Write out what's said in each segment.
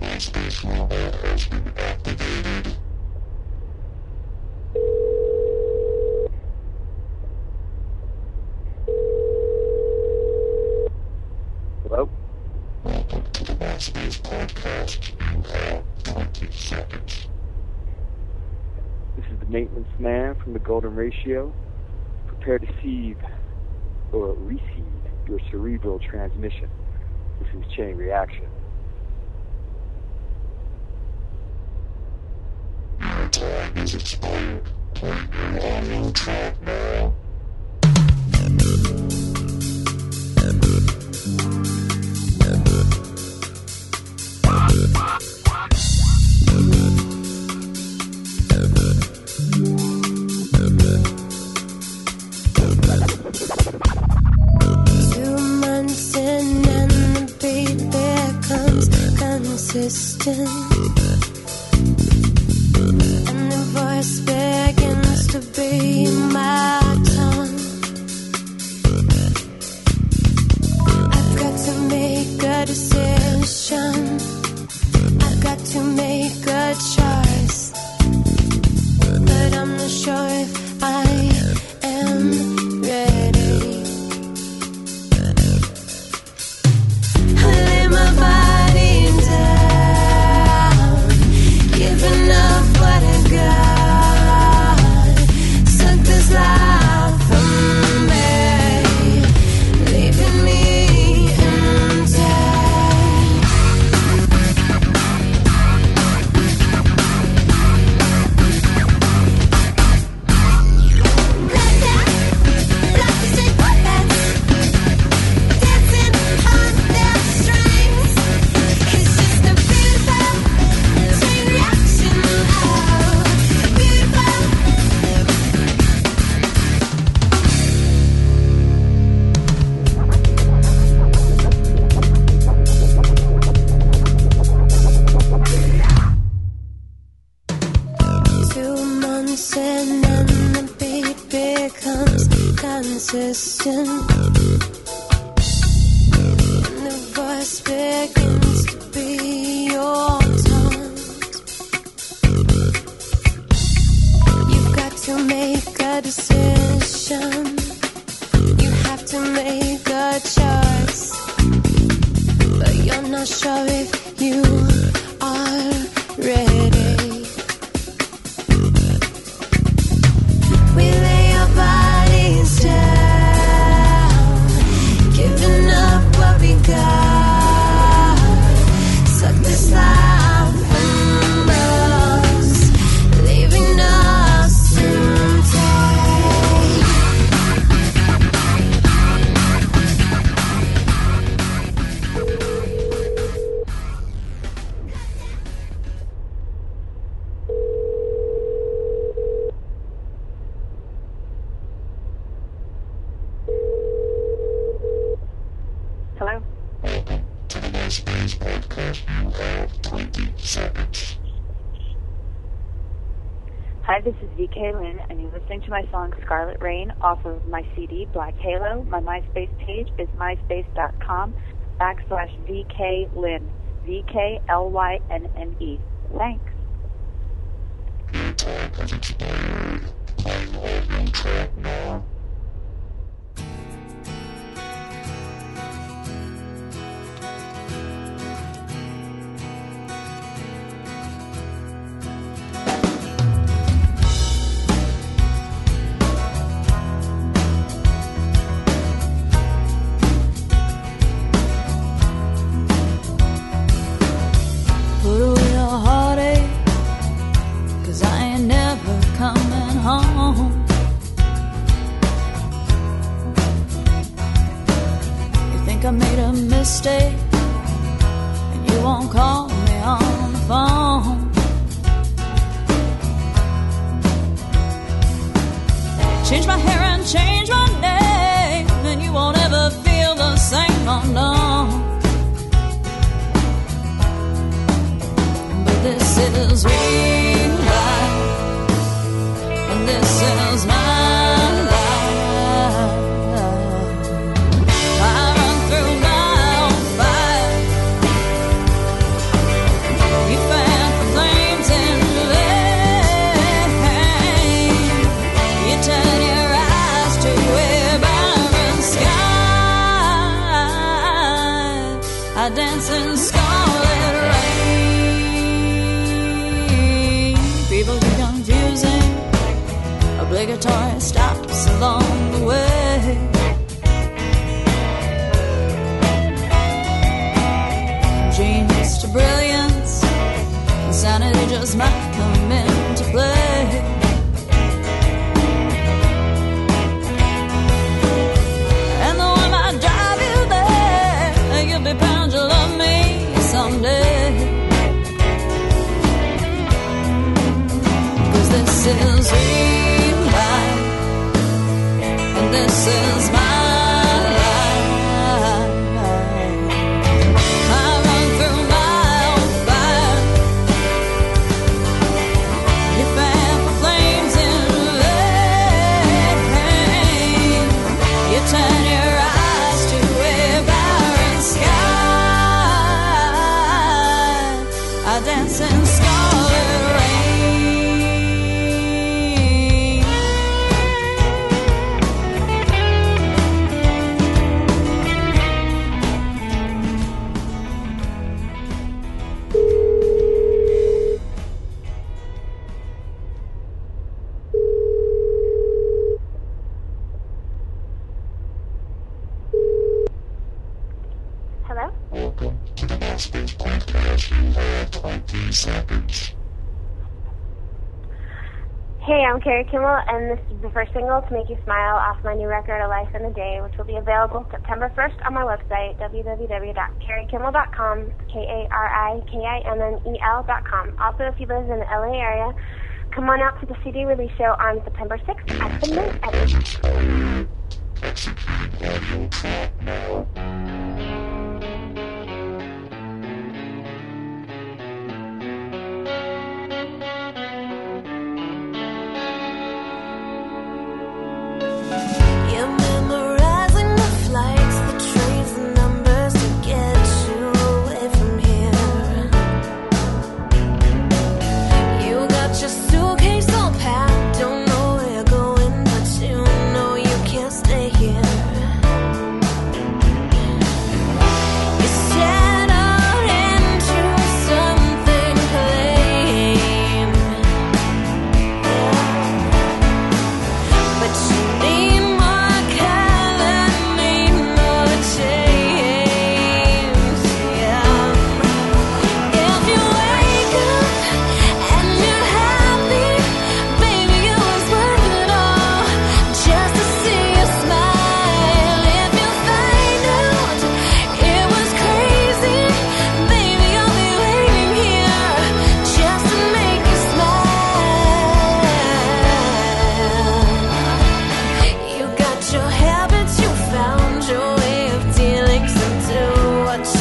This is the maintenance man from the Golden Ratio. Prepare to receive or receive your cerebral transmission. This is chain reaction. Two months in and the beat becomes consistent. You're if you Lynne, and you're listening to my song Scarlet Rain off of my CD Black Halo. My MySpace page is myspace.com backslash VK Lynne. V-K-L-Y-N-N-E. Thanks. Home. You think I made a mistake, and you won't call me on the phone. Change my hair and change my name, and you won't ever feel the same, oh no. obligatory stops along the way. Genius to brilliance, insanity just might come into play. And you there, you'll be to love me is real this is my Kari Kimmel, and this is the first single to make you smile off my new record, A Life in a Day, which will be available September 1st on my website, www.karikimmel.com, K-A-R-I-K-I-M-M-E-L.com. Also, if you live in the LA area, come on out to the CD release show on September 6th at the Mint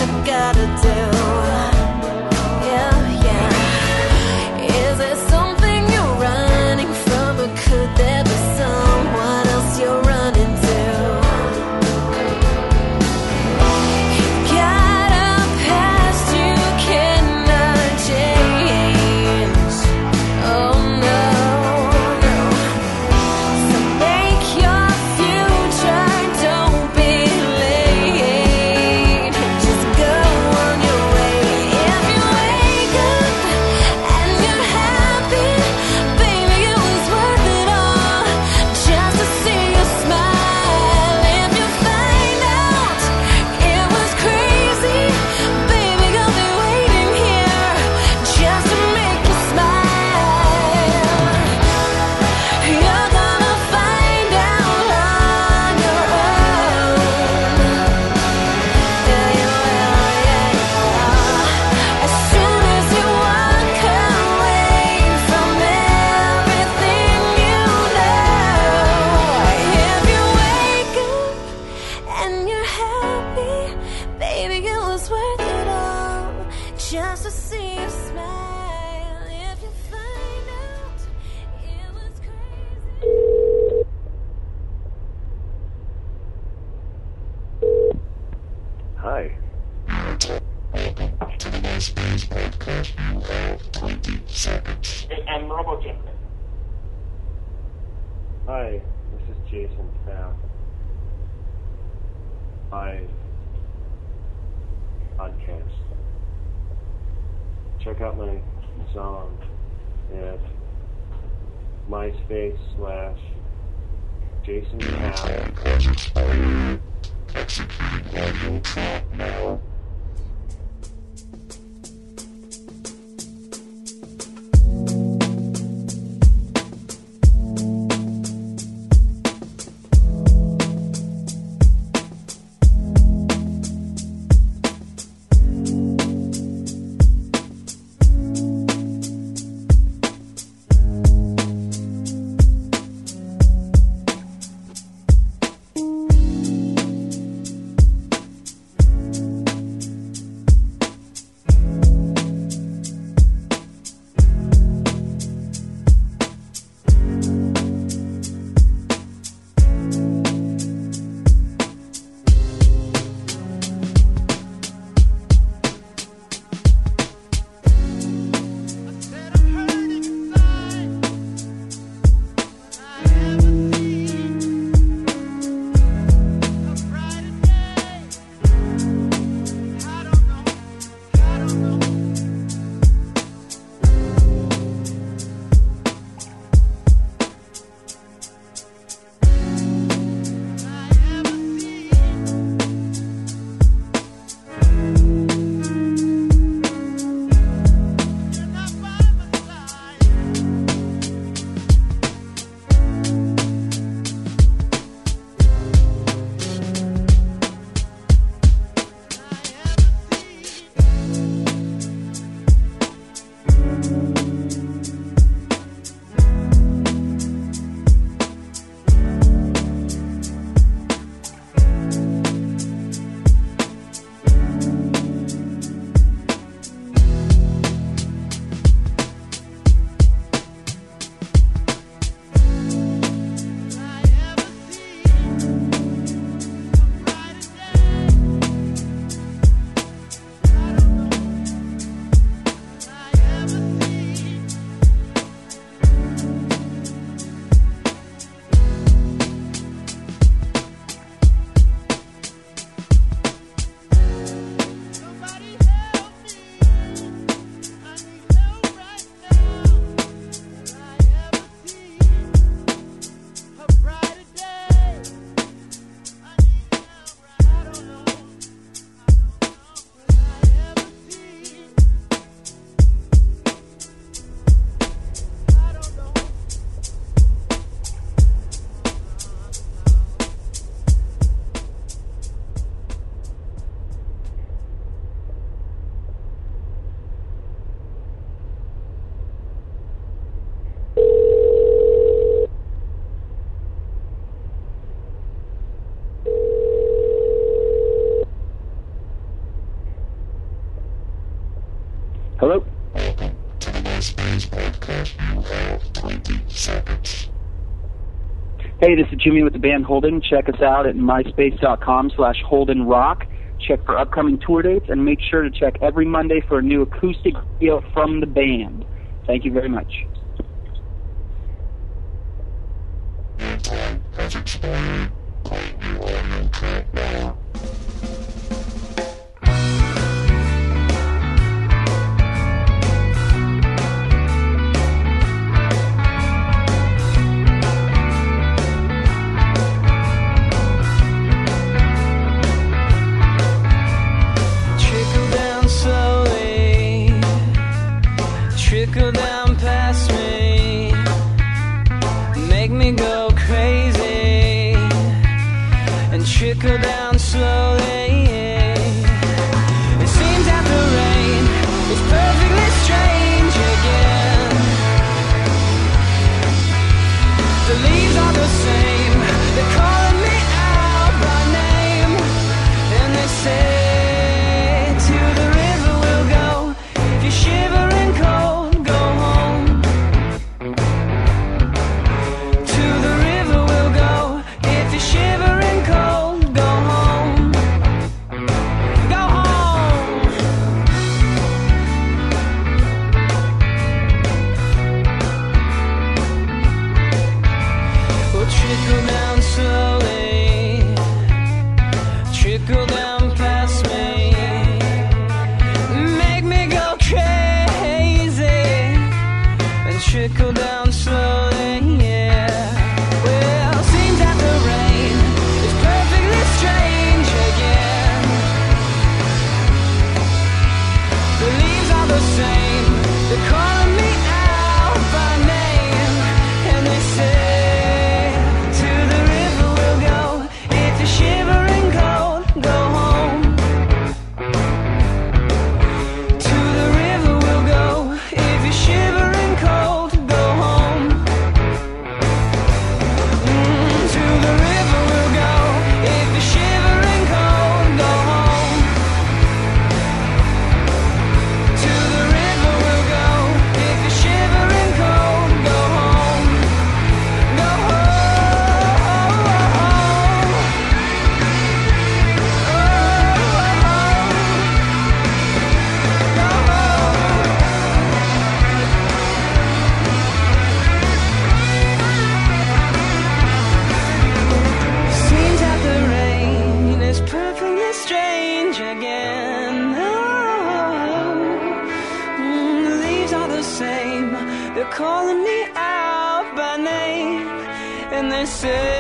I gotta do? and RoboChip. Hi, this is Jason Pfaff. My podcast. Check out my song at MySpace slash Jason Pfaff. now Hey, this is Jimmy with the band Holden. Check us out at myspace.com slash Holden Rock. Check for upcoming tour dates and make sure to check every Monday for a new acoustic video from the band. Thank you very much. Me, make me go crazy, and trickle down slowly. Calling me out by name, and they say.